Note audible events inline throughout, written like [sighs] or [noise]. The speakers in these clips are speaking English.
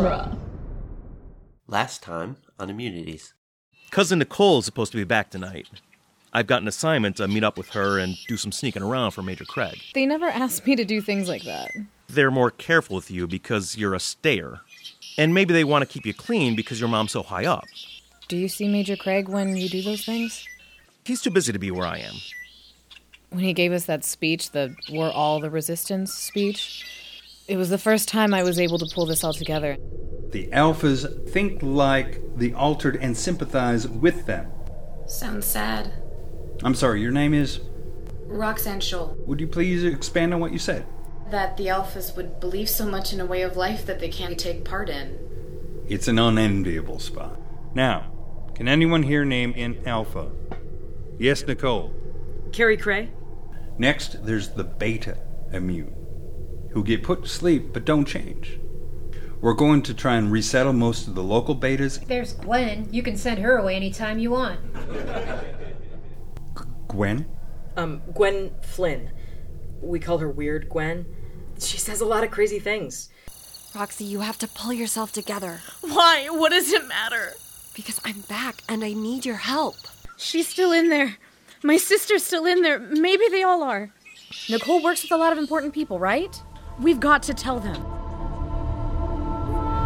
genre. Last time on immunities. Cousin Nicole is supposed to be back tonight. I've got an assignment to meet up with her and do some sneaking around for Major Craig. They never asked me to do things like that. They're more careful with you because you're a stayer. And maybe they want to keep you clean because your mom's so high up. Do you see Major Craig when you do those things? He's too busy to be where I am. When he gave us that speech, the We're All the Resistance speech, it was the first time I was able to pull this all together. The alphas think like the altered and sympathize with them. Sounds sad. I'm sorry, your name is? Roxanne Scholl. Would you please expand on what you said? That the alphas would believe so much in a way of life that they can't take part in. It's an unenviable spot. Now, can anyone here name an alpha? Yes, Nicole. Carrie Cray? Next, there's the beta immune, who get put to sleep but don't change. We're going to try and resettle most of the local betas. There's Gwen. You can send her away anytime you want. Gwen? Um, Gwen Flynn. We call her Weird Gwen. She says a lot of crazy things. Roxy, you have to pull yourself together. Why? What does it matter? Because I'm back and I need your help. She's still in there. My sister's still in there. Maybe they all are. Nicole works with a lot of important people, right? We've got to tell them.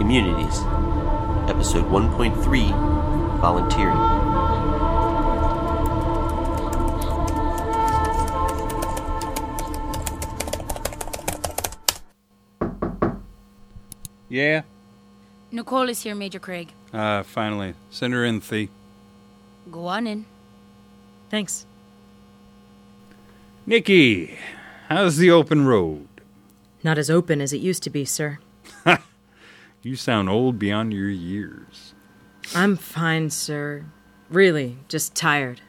Immunities. Episode 1.3 Volunteering. Yeah? Nicole is here, Major Craig. Ah, uh, finally. Send her in, Thee. Go on in. Thanks. Nikki, how's the open road? Not as open as it used to be, sir. [laughs] you sound old beyond your years. I'm fine, sir. Really, just tired.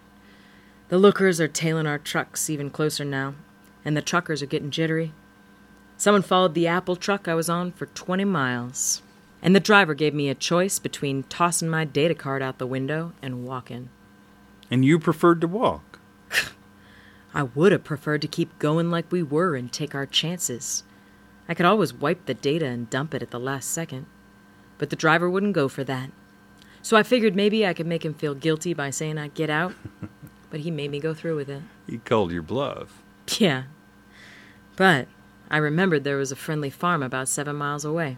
The lookers are tailing our trucks even closer now, and the truckers are getting jittery. Someone followed the Apple truck I was on for 20 miles, and the driver gave me a choice between tossing my data card out the window and walking. And you preferred to walk? [laughs] I would have preferred to keep going like we were and take our chances. I could always wipe the data and dump it at the last second. But the driver wouldn't go for that. So I figured maybe I could make him feel guilty by saying I'd get out, [laughs] but he made me go through with it. He called your bluff. Yeah. But I remembered there was a friendly farm about seven miles away.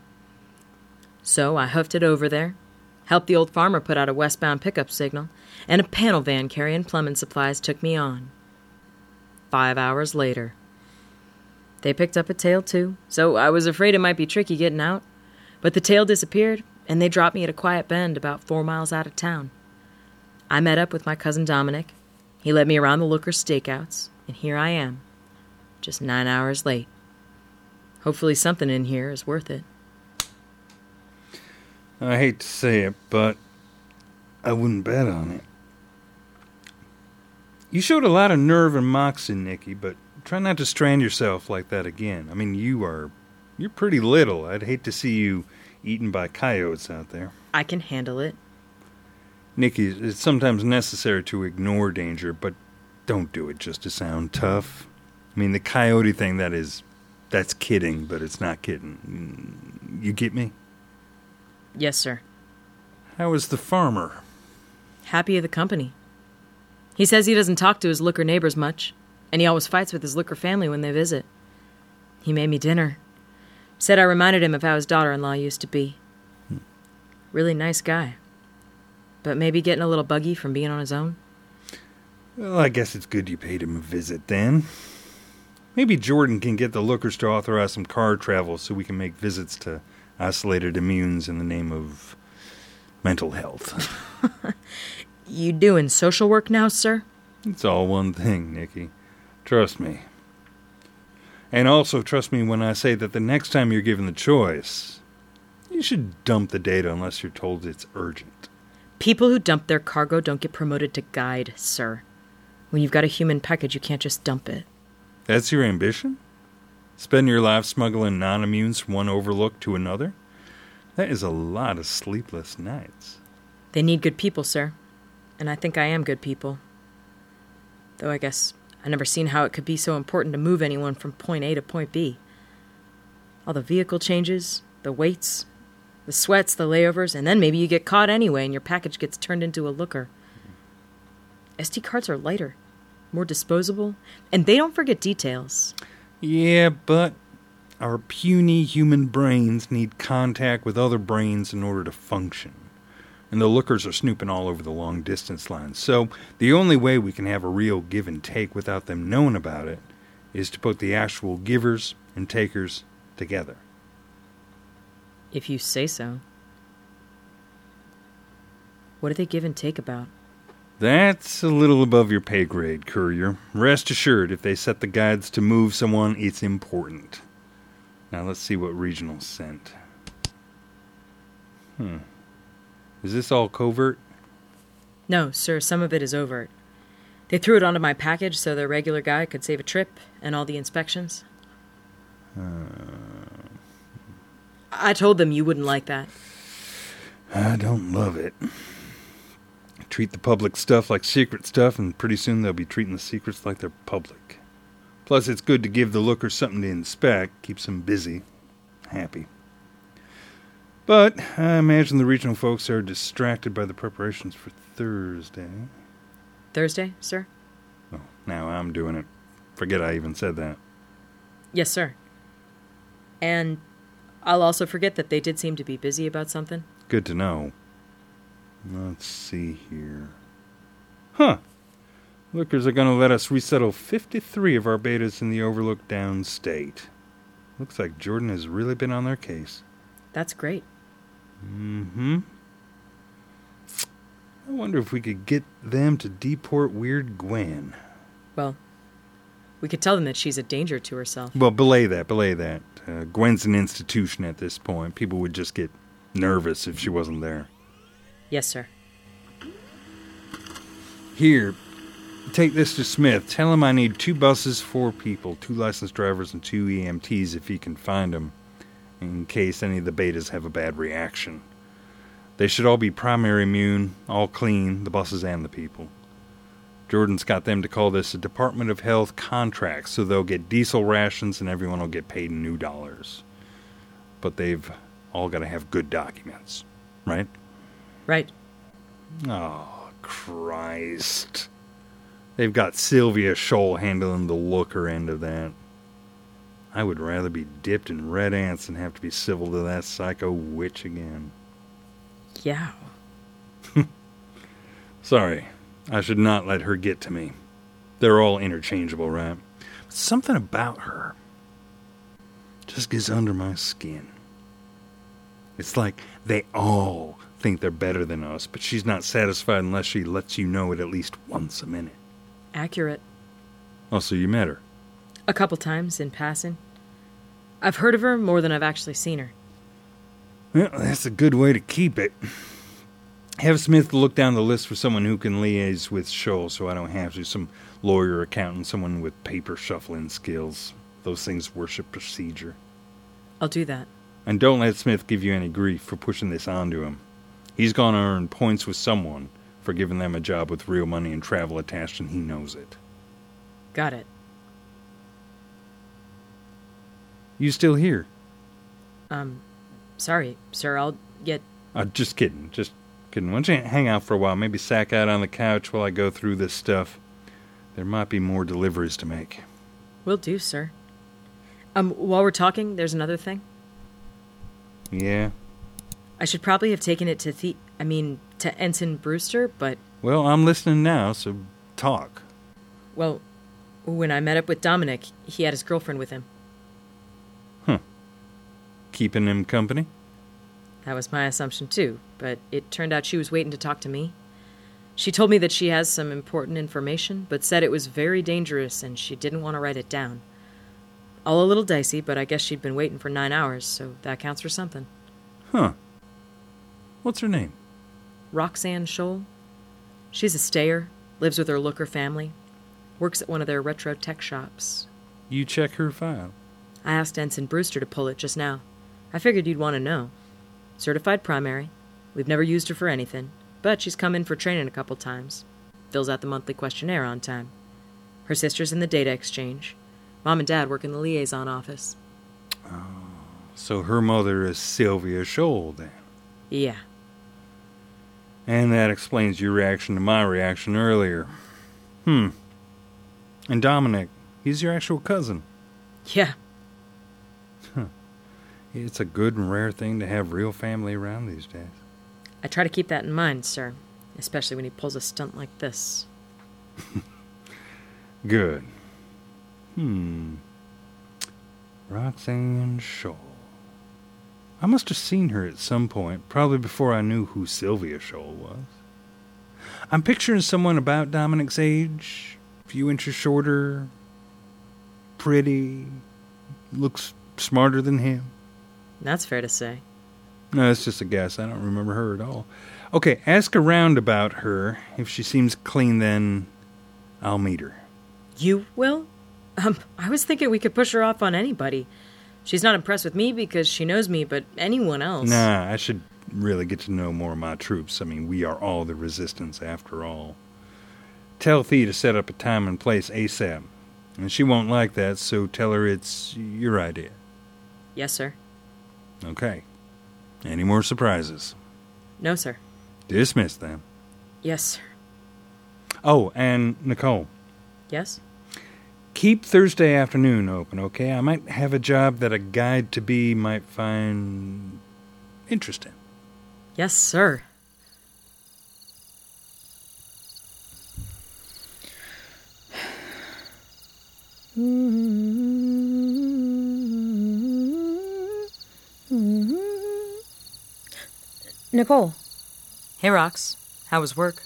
So I hoofed it over there, helped the old farmer put out a westbound pickup signal, and a panel van carrying plumbing supplies took me on. Five hours later. They picked up a tail too, so I was afraid it might be tricky getting out. But the tail disappeared, and they dropped me at a quiet bend about four miles out of town. I met up with my cousin Dominic. He led me around the Looker's stakeouts, and here I am, just nine hours late. Hopefully, something in here is worth it. I hate to say it, but I wouldn't bet on it. You showed a lot of nerve and moxie, Nicky, but try not to strand yourself like that again. I mean, you are. You're pretty little. I'd hate to see you eaten by coyotes out there. I can handle it. Nikki, it's sometimes necessary to ignore danger, but don't do it just to sound tough. I mean, the coyote thing, that is. That's kidding, but it's not kidding. You get me? Yes, sir. How is the farmer? Happy of the company. He says he doesn't talk to his looker neighbors much, and he always fights with his looker family when they visit. He made me dinner. Said I reminded him of how his daughter in law used to be. Hmm. Really nice guy. But maybe getting a little buggy from being on his own? Well, I guess it's good you paid him a visit then. Maybe Jordan can get the lookers to authorize some car travel so we can make visits to isolated immunes in the name of mental health. [laughs] you doing social work now, sir? It's all one thing, Nikki. Trust me. And also trust me when I say that the next time you're given the choice, you should dump the data unless you're told it's urgent. People who dump their cargo don't get promoted to guide, sir. When you've got a human package, you can't just dump it. That's your ambition? Spend your life smuggling non immunes from one overlook to another? That is a lot of sleepless nights. They need good people, sir. And I think I am good people. Though I guess I never seen how it could be so important to move anyone from point A to point B. All the vehicle changes, the waits, The sweats, the layovers, and then maybe you get caught anyway and your package gets turned into a looker. SD cards are lighter, more disposable, and they don't forget details. Yeah, but our puny human brains need contact with other brains in order to function. And the lookers are snooping all over the long distance lines. So the only way we can have a real give and take without them knowing about it is to put the actual givers and takers together. If you say so. What do they give and take about? That's a little above your pay grade, courier. Rest assured, if they set the guides to move someone, it's important. Now let's see what regional sent. Hmm. Is this all covert? No, sir, some of it is overt. They threw it onto my package so their regular guy could save a trip and all the inspections. Uh. I told them you wouldn't like that. I don't love it. Treat the public stuff like secret stuff, and pretty soon they'll be treating the secrets like they're public. Plus, it's good to give the lookers something to inspect, keeps them busy, happy. But I imagine the regional folks are distracted by the preparations for Thursday. Thursday, sir? Oh, now I'm doing it. Forget I even said that. Yes, sir. And I'll also forget that they did seem to be busy about something. Good to know. Let's see here. Huh. Lookers are going to let us resettle 53 of our betas in the Overlook downstate. Looks like Jordan has really been on their case. That's great. Mm hmm. I wonder if we could get them to deport Weird Gwen. Well, we could tell them that she's a danger to herself. Well, belay that, belay that. Uh, Gwen's an institution at this point. People would just get nervous if she wasn't there. Yes, sir. Here, take this to Smith. Tell him I need two buses, four people, two licensed drivers, and two EMTs if he can find them, in case any of the betas have a bad reaction. They should all be primary immune, all clean, the buses and the people. Jordan's got them to call this a Department of Health contract, so they'll get diesel rations and everyone will get paid new dollars. But they've all got to have good documents, right? Right. Oh, Christ. They've got Sylvia Scholl handling the looker end of that. I would rather be dipped in red ants than have to be civil to that psycho witch again. Yeah. [laughs] Sorry, I should not let her get to me. They're all interchangeable, right? But something about her just gets under my skin. It's like they all think they're better than us, but she's not satisfied unless she lets you know it at least once a minute. Accurate. Oh, so you met her? A couple times in passing. I've heard of her more than I've actually seen her. Well, that's a good way to keep it. Have Smith look down the list for someone who can liaise with Scholl so I don't have to. Some lawyer, accountant, someone with paper shuffling skills. Those things worship procedure. I'll do that. And don't let Smith give you any grief for pushing this onto him. He's going to earn points with someone for giving them a job with real money and travel attached, and he knows it. Got it. You still here? Um, sorry, sir. I'll get. Uh, just kidding. Just kidding. Why don't you hang out for a while? Maybe sack out on the couch while I go through this stuff. There might be more deliveries to make. Will do, sir. Um, while we're talking, there's another thing. Yeah? I should probably have taken it to the. I mean, to Ensign Brewster, but. Well, I'm listening now, so talk. Well, when I met up with Dominic, he had his girlfriend with him. Keeping him company? That was my assumption, too, but it turned out she was waiting to talk to me. She told me that she has some important information, but said it was very dangerous and she didn't want to write it down. All a little dicey, but I guess she'd been waiting for nine hours, so that counts for something. Huh. What's her name? Roxanne Scholl. She's a stayer, lives with her looker family, works at one of their retro tech shops. You check her file. I asked Ensign Brewster to pull it just now. I figured you'd want to know. Certified primary. We've never used her for anything, but she's come in for training a couple times. Fills out the monthly questionnaire on time. Her sister's in the data exchange. Mom and Dad work in the liaison office. Oh, So her mother is Sylvia Scholl, then. Yeah. And that explains your reaction to my reaction earlier. Hmm. And Dominic, he's your actual cousin. Yeah. It's a good and rare thing to have real family around these days. I try to keep that in mind, sir. Especially when he pulls a stunt like this. [laughs] Good. Hmm. Roxanne Scholl. I must have seen her at some point, probably before I knew who Sylvia Scholl was. I'm picturing someone about Dominic's age, a few inches shorter, pretty, looks smarter than him. That's fair to say. No, it's just a guess. I don't remember her at all. Okay, ask around about her. If she seems clean, then I'll meet her. You will? Um, I was thinking we could push her off on anybody. She's not impressed with me because she knows me, but anyone else. Nah, I should really get to know more of my troops. I mean, we are all the resistance after all. Tell Thea to set up a time and place ASAP. And she won't like that, so tell her it's your idea. Yes, sir. Okay. Any more surprises? No, sir. Dismiss them. Yes, sir. Oh, and Nicole, Yes? keep Thursday afternoon open, okay? I might have a job that a guide to be might find interesting. Yes, sir. [sighs] Mm-hmm. Nicole, Hey, Rox. How was work?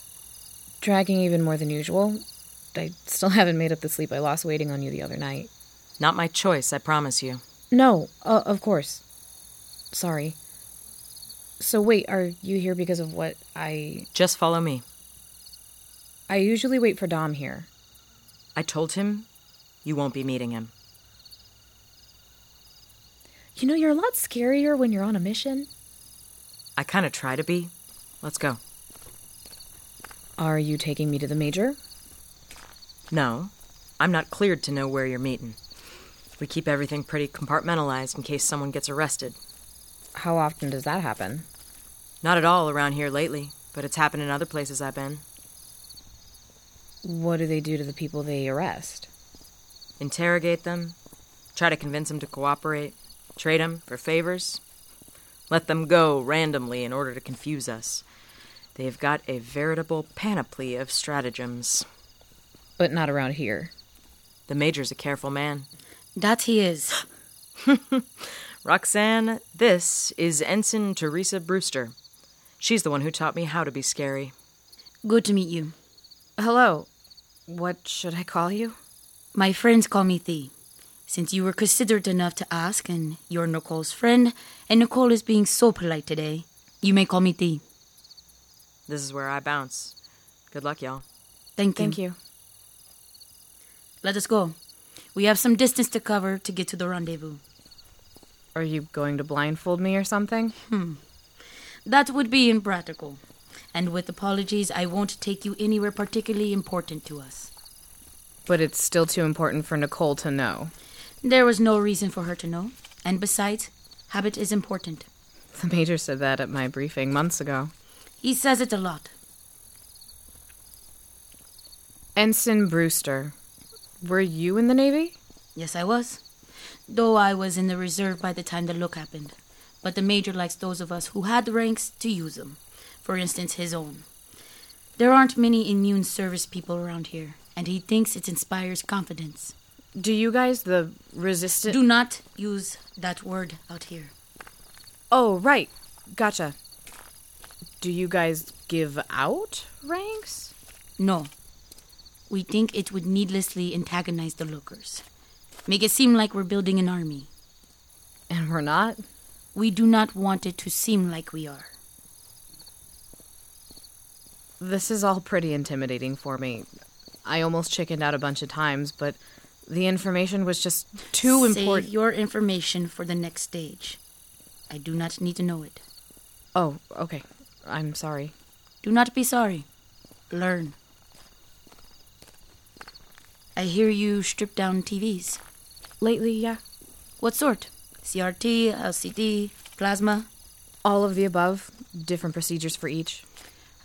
dragging even more than usual. I still [laughs] haven't made up the sleep I lost waiting on you the other night. Not my choice, I promise you. No, uh, of course. Sorry. So wait, are you here because of what I Just follow me. I usually wait for Dom here. I told him you won't be meeting him. You know, you're a lot scarier when you're on a mission. I kind of try to be. Let's go. Are you taking me to the major? No, I'm not cleared to know where you're meeting. We keep everything pretty compartmentalized in case someone gets arrested. How often does that happen? Not at all around here lately, but it's happened in other places I've been. What do they do to the people they arrest? Interrogate them, try to convince them to cooperate, trade them for favors, let them go randomly in order to confuse us. They've got a veritable panoply of stratagems. But not around here. The Major's a careful man. That he is. [laughs] Roxanne, this is Ensign Teresa Brewster. She's the one who taught me how to be scary. Good to meet you. Hello. What should I call you? My friends call me Thee. Since you were considerate enough to ask, and you're Nicole's friend, and Nicole is being so polite today, you may call me Thee. This is where I bounce. Good luck, y'all. Thank you. Thank you. Let us go. We have some distance to cover to get to the rendezvous. Are you going to blindfold me or something? Hmm. That would be impractical. And with apologies, I won't take you anywhere particularly important to us. But it's still too important for Nicole to know. There was no reason for her to know. And besides, habit is important. The major said that at my briefing months ago. He says it a lot. Ensign Brewster. Were you in the Navy? Yes, I was. Though I was in the reserve by the time the look happened. But the major likes those of us who had ranks to use them. For instance, his own. There aren't many immune service people around here, and he thinks it inspires confidence. Do you guys, the resistant. Do not use that word out here. Oh, right. Gotcha. Do you guys give out ranks? No. We think it would needlessly antagonize the lookers. Make it seem like we're building an army. And we're not? We do not want it to seem like we are. This is all pretty intimidating for me. I almost chickened out a bunch of times, but the information was just too Save important. your information for the next stage. I do not need to know it. Oh, okay. I'm sorry. Do not be sorry. Learn. I hear you strip down TVs. Lately, yeah. What sort? CRT, LCD, plasma? All of the above, different procedures for each.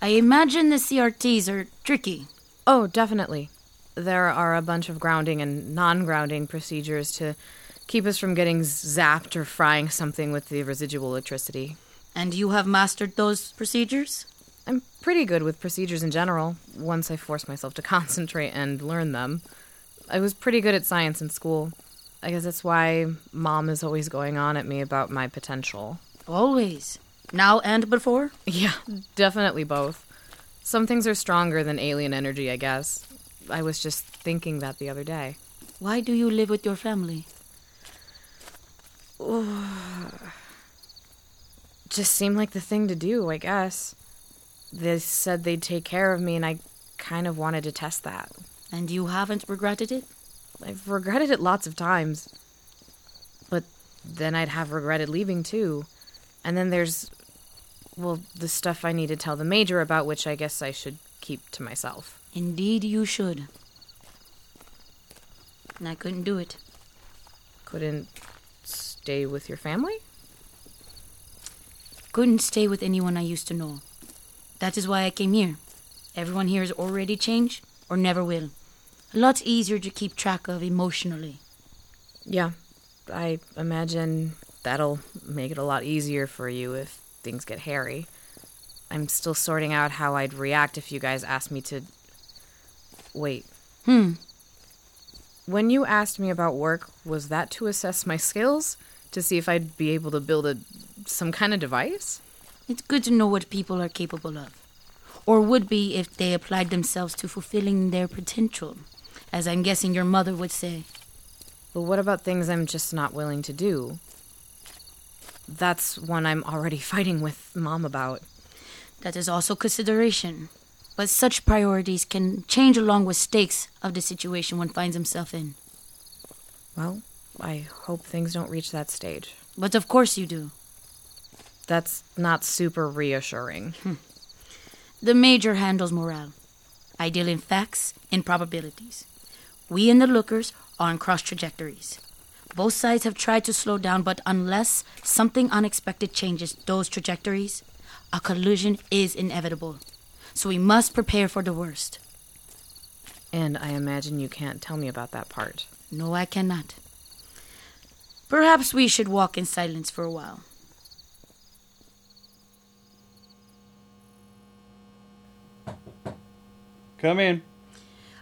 I imagine the CRTs are tricky. Oh, definitely. There are a bunch of grounding and non grounding procedures to keep us from getting zapped or frying something with the residual electricity. And you have mastered those procedures? I'm pretty good with procedures in general, once I force myself to [laughs] concentrate and learn them. I was pretty good at science in school. I guess that's why Mom is always going on at me about my potential. Always. Now and before? [laughs] Yeah, definitely both. Some things are stronger than alien energy, I guess. I was just thinking that the other day. Why do you live with your family? [sighs] just seemed like the thing to do, I guess. They said they'd take care of me, and I kind of wanted to test that. And you haven't regretted it? I've regretted it lots of times. But then I'd have regretted leaving too. And then there's, well, the stuff I need to tell the Major about, which I guess I should keep to myself. Indeed, you should. And I couldn't do it. Couldn't stay with your family? Couldn't stay with anyone I used to know. That is why I came here. Everyone here has already changed or never will. A lot easier to keep track of emotionally. Yeah, I imagine that'll make it a lot easier for you if things get hairy. I'm still sorting out how I'd react if you guys asked me to. Wait. Hmm. When you asked me about work, was that to assess my skills? To see if I'd be able to build a some kind of device? It's good to know what people are capable of. Or would be if they applied themselves to fulfilling their potential, as I'm guessing your mother would say. But what about things I'm just not willing to do? That's one I'm already [laughs] fighting with Mom about. That is also consideration. But such priorities can change along with stakes of the situation one finds himself in. Well, I hope things don't reach that stage. But of course you do. That's not super reassuring. [laughs] The Major handles morale. I deal in facts and probabilities. We and the lookers are on cross trajectories. Both sides have tried to slow down, but unless something unexpected changes those trajectories, a collision is inevitable. So we must prepare for the worst. And I imagine you can't tell me about that part. No, I cannot. Perhaps we should walk in silence for a while. Come in.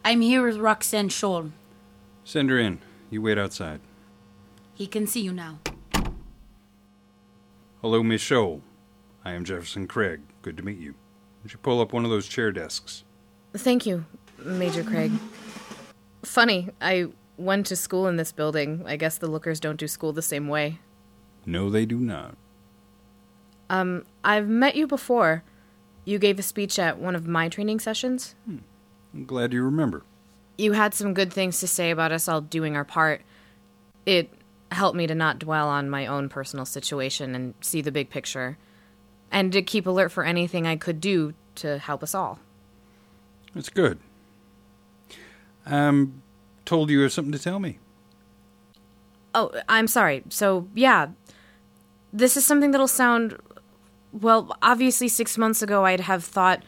I'm here with Roxanne Scholl. Send her in. You wait outside. He can see you now. Hello, Miss Scholl. I am Jefferson Craig. Good to meet you. Would you pull up one of those chair desks? Thank you, Major Craig. Funny, I went to school in this building. I guess the lookers don't do school the same way. No, they do not. Um, I've met you before. You gave a speech at one of my training sessions. I'm glad you remember. You had some good things to say about us all doing our part. It helped me to not dwell on my own personal situation and see the big picture, and to keep alert for anything I could do to help us all. That's good. I'm told you have something to tell me. Oh, I'm sorry. So, yeah, this is something that'll sound. Well, obviously, six months ago, I'd have thought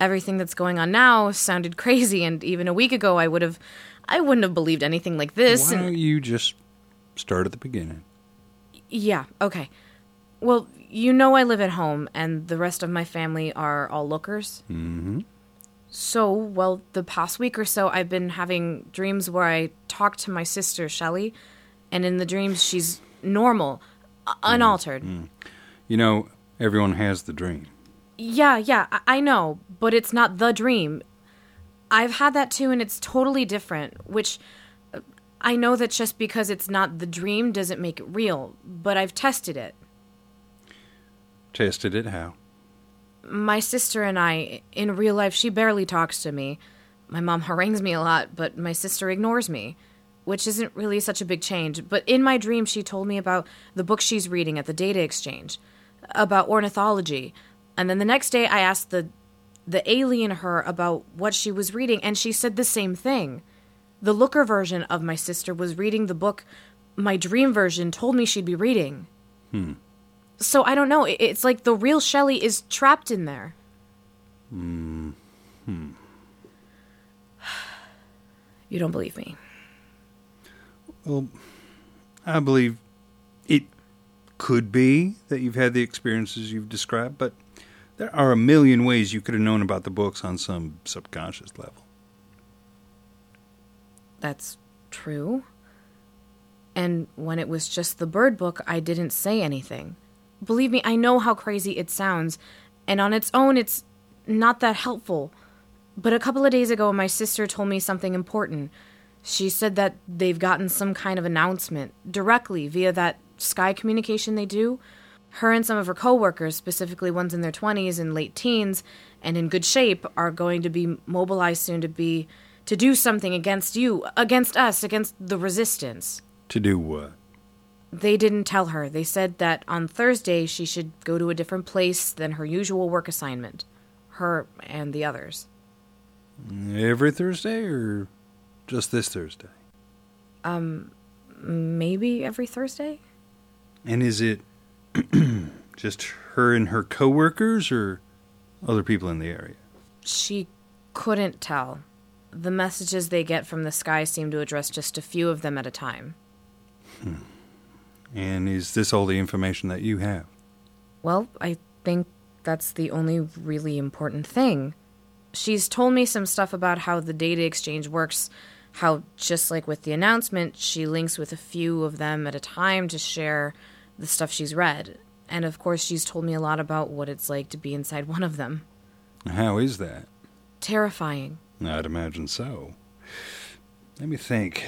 everything that's going on now sounded [laughs] crazy, and even a week ago, I would have. I wouldn't have believed anything like this. Why and- don't you just start at the beginning? Yeah, okay. Well, you know I live at home, and the rest of my family are all lookers. Mm-hmm. So, well, the past week or so, I've been having dreams where I talk to my sister, Shelley, and in the dreams, she's normal, uh, unaltered. You know, everyone has the dream. Yeah, yeah, I-, I know, but it's not the dream. I've had that too, and it's totally different, which uh, I know that just because it's not the dream doesn't make it real, but I've tested it. Tested it how? My sister and I, in real life, she barely talks to me. My mom harangues me a lot, but my sister ignores me, which isn't really such a big change. But in my dream, she told me about the book she's reading at the data exchange, about ornithology. And then the next day, I asked the the alien her about what she was reading, and she said the same thing. The looker version of my sister was reading the book my dream version told me she'd be reading. Hmm. So I don't know. It's like the real Shelley is trapped in there. Hmm. Hmm. You don't believe me. Well, I believe it could be that you've had the experiences you've described, but there are a million ways you could have known about the books on some subconscious level. That's true. And when it was just the bird book, I didn't say anything. Believe me, I know how crazy it sounds, and on its own, it's not that helpful. But a couple of days ago, my sister told me something important. She said that they've gotten some kind of announcement directly via that Sky communication they do. Her and some of her coworkers, specifically ones in their 20s and late teens and in good shape, are going to be mobilized soon to be to do something against you, against us, against the resistance. To do what? They didn't tell her. They said that on Thursday she should go to a different place than her usual work assignment. Her and the others. Every Thursday or just this Thursday? Um, maybe every Thursday? And is it [clears throat] just her and her coworkers or other people in the area? She couldn't tell. The messages they get from the sky seem to address just a few of them at a time. And is this all the information that you have? Well, I think that's the only really important thing. She's told me some stuff about how the data exchange works, how, just like with the announcement, she links with a few of them at a time to share the stuff she's read. And of course, she's told me a lot about what it's like to be inside one of them. How is that? Terrifying. I'd imagine so. Let me think.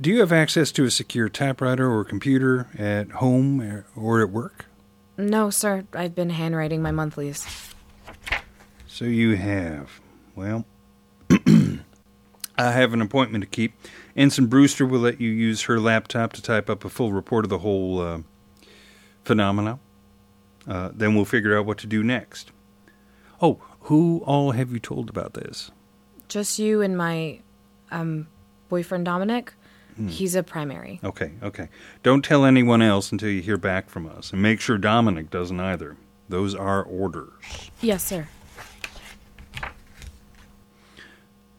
Do you have access to a secure typewriter or computer at home or- at work? No, sir, I've been handwriting my monthlies. So you have. Well, [clears throat] I have an appointment to keep. Ensign Brewster will let you use her laptop to type up a full report of the whole uh, phenomena. Uh, then we'll figure out what to do next. Oh, who all have you told about this? Just you and my um boyfriend Dominic. Hmm. He's a primary. Okay, okay. Don't tell anyone else until you hear back from us. And make sure Dominic doesn't either. Those are orders. Yes, sir.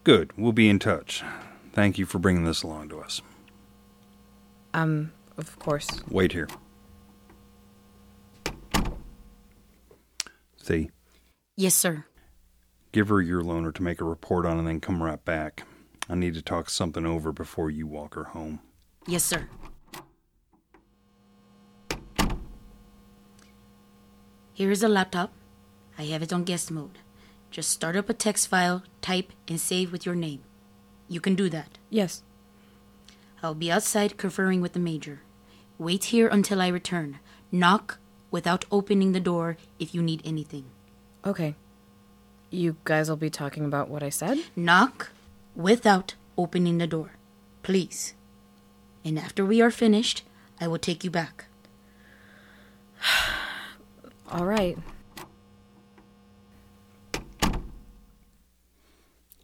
Good. We'll be in touch. Thank you for bringing this along to us. Um, of course. Wait here. See, Yes, sir. give her your loaner to make a report on and then come right back. I need to talk something over before you walk her home. Yes, sir. Here is a laptop. I have it on guest mode. Just start up a text file, type, and save with your name. You can do that. Yes. I'll be outside conferring with the major. Wait here until I return. Knock without opening the door if you need anything. Okay. You guys will be talking about what I said? Knock without opening the door. Please. And after we are finished, I will take you back. [sighs] All right.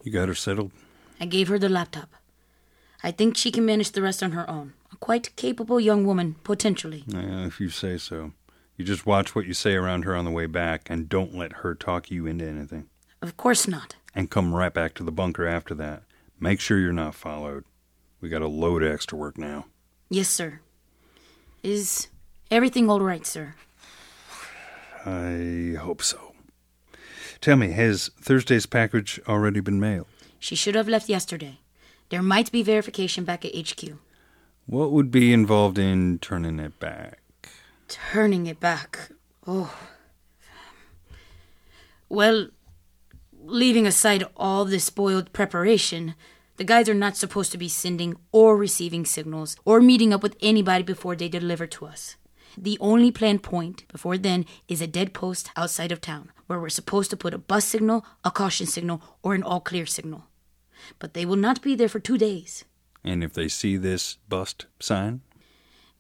You got her settled? I gave her the laptop. I think she can manage the rest on her own. A quite capable young woman, potentially. Yeah, if you say so. You just watch what you say around her on the way back and don't let her talk you into anything. Of course not. And come right back to the bunker after that. Make sure you're not followed. We got a load of extra work now. Yes, sir. Is everything all right, sir? I hope so. Tell me, has Thursday's package already been mailed? She should have left yesterday. There might be verification back at HQ. What would be involved in turning it back? Turning it back. Oh. Well, leaving aside all the spoiled preparation, the guys are not supposed to be sending or receiving signals or meeting up with anybody before they deliver to us. The only planned point before then is a dead post outside of town where we're supposed to put a bus signal, a caution signal, or an all clear signal. But they will not be there for two days. And if they see this bust sign?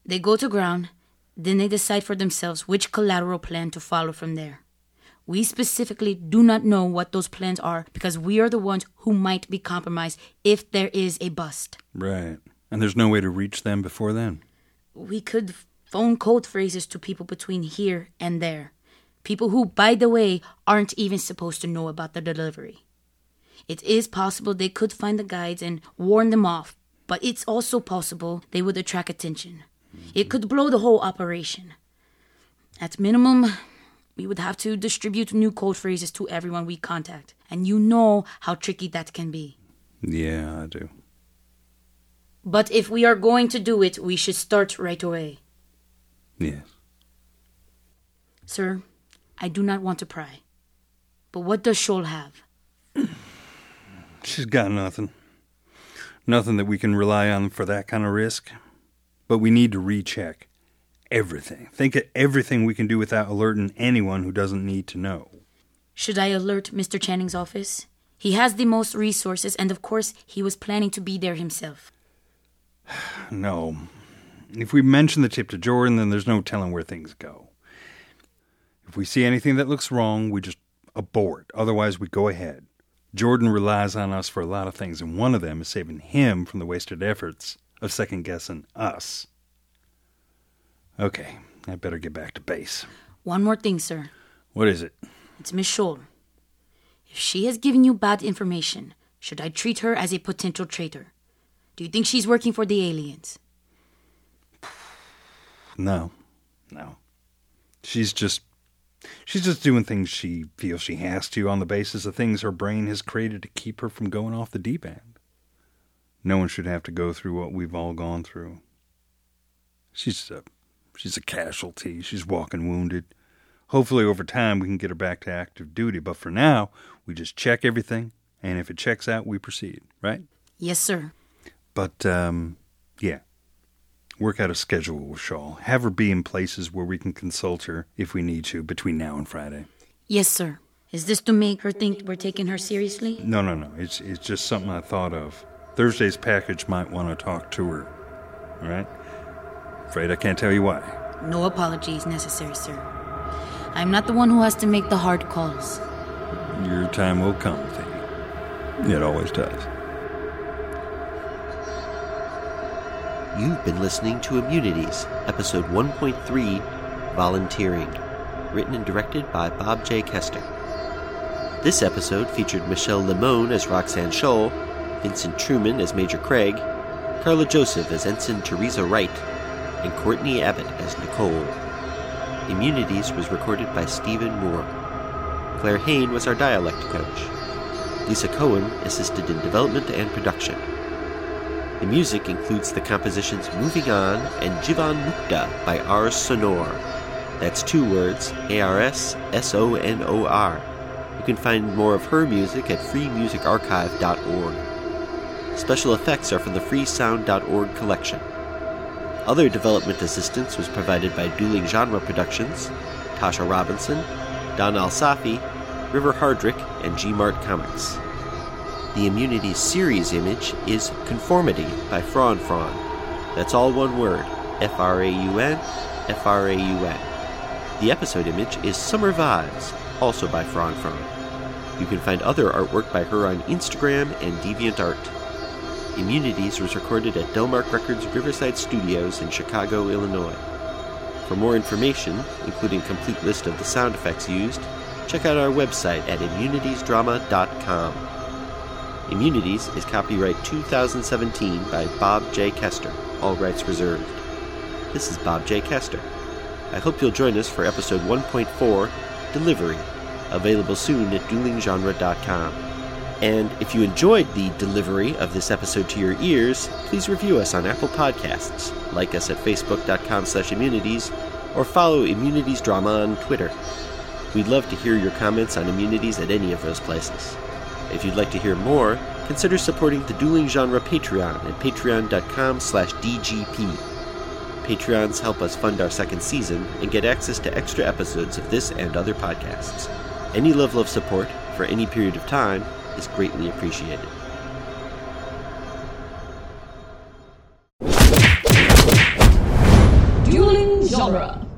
They go to ground, then they decide for themselves which collateral plan to follow from there. We specifically do not know what those plans are because we are the ones who might be compromised if there is a bust. Right. And there's no way to reach them before then? We could phone code phrases to people between here and there. People who, by the way, aren't even supposed to know about the delivery. It is possible they could find the guides and warn them off, but it's also possible they would attract attention. It could blow the whole operation. At minimum, we would have to distribute new code phrases to everyone we contact, and you know how tricky that can be. Yeah, I do. But if we are going to do it, we should start right away. Yes. Sir, I do not want to pry. But what does Scholl have? [clears throat] She's got nothing. Nothing that we can rely on for that kind of risk. But we need to recheck everything. Think of everything we can do without alerting anyone who doesn't need to know. Should I alert Mr. Channing's office? He has the most resources, and of course, he was planning to be there himself. [sighs] No. If we mention the tip to Jordan, then there's no telling where things go. If we see anything that looks wrong, we just abort. Otherwise, we go ahead. Jordan relies on us for a lot of things, and one of them is saving him from the wasted efforts of second guessing us. Okay, I better get back to base. One more thing, sir. What is it? It's Miss Scholl. If she has given you bad information, should I treat her as a potential traitor? Do you think she's working for the aliens? No. No. She's just she's just doing things she feels she has to on the basis of things her brain has created to keep her from going off the deep end. No one should have to go through what we've all gone through. She's a she's a casualty. She's walking wounded. Hopefully over time we can get her back to active duty, but for now, we just check everything and if it checks out, we proceed, right? Yes, sir. But um yeah, work out a schedule with Scholl. Have her be in places where we can consult her if we need to between now and Friday. Yes, sir. Is this to make her think we're taking her seriously? No, no, no. It's it's just something I thought of. Thursday's package might want to talk to her. All right? Afraid I can't tell you why. No apologies necessary, sir. I'm not the one who has to make the hard calls. Your time will come, Thee. It always does. You've been listening to Immunities, Episode 1.3 Volunteering, written and directed by Bob J. Kester. This episode featured Michelle Limon as Roxanne Scholl, Vincent Truman as Major Craig, Carla Joseph as Ensign Teresa Wright, and Courtney Abbott as Nicole. Immunities was recorded by Stephen Moore. Claire Hain was our dialect coach. Lisa Cohen assisted in development and production. The music includes the compositions Moving On and Jivan Mukta by Ars Sonor. That's two words, A-R-S S-O-N-O-R. You can find more of her music at freemusicarchive.org. Special effects are from the freesound.org collection. Other development assistance was provided by Dueling Genre Productions, Tasha Robinson, Don Alsafi, River Hardrick, and G-Mart Comics. The Immunity series image is Conformity by Fraun Fraun. That's all one word F R A U N, F R A U N. The episode image is Summer Vibes, also by Fraun Fraun. You can find other artwork by her on Instagram and DeviantArt. Immunities was recorded at Delmark Records Riverside Studios in Chicago, Illinois. For more information, including complete list of the sound effects used, check out our website at immunitiesdrama.com. Immunities is copyright 2017 by Bob J. Kester, all rights reserved. This is Bob J. Kester. I hope you'll join us for episode 1.4 Delivery, available soon at duelinggenre.com. And if you enjoyed the delivery of this episode to your ears, please review us on Apple Podcasts, like us at facebook.com slash immunities, or follow Immunities Drama on Twitter. We'd love to hear your comments on immunities at any of those places. If you'd like to hear more, consider supporting the Dueling Genre Patreon at patreon.com slash DGP. Patreons help us fund our second season and get access to extra episodes of this and other podcasts. Any level of support, for any period of time, is greatly appreciated. Dueling Genre.